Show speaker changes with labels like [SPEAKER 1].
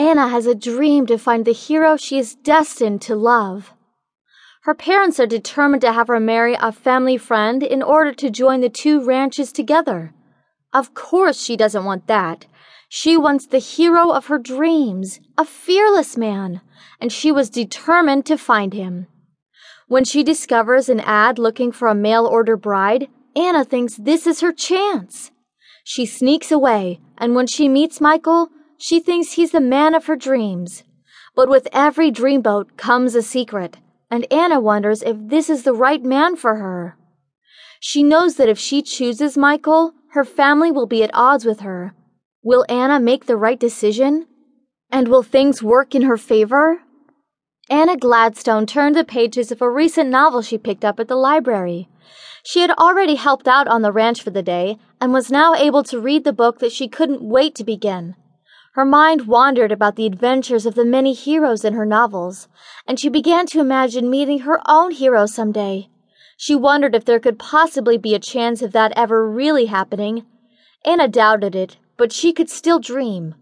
[SPEAKER 1] Anna has a dream to find the hero she is destined to love. Her parents are determined to have her marry a family friend in order to join the two ranches together. Of course, she doesn't want that. She wants the hero of her dreams, a fearless man, and she was determined to find him. When she discovers an ad looking for a mail order bride, Anna thinks this is her chance. She sneaks away, and when she meets Michael, she thinks he's the man of her dreams. But with every dreamboat comes a secret, and Anna wonders if this is the right man for her. She knows that if she chooses Michael, her family will be at odds with her. Will Anna make the right decision? And will things work in her favor? Anna Gladstone turned the pages of a recent novel she picked up at the library. She had already helped out on the ranch for the day and was now able to read the book that she couldn't wait to begin. Her mind wandered about the adventures of the many heroes in her novels, and she began to imagine meeting her own hero someday. She wondered if there could possibly be a chance of that ever really happening. Anna doubted it, but she could still dream.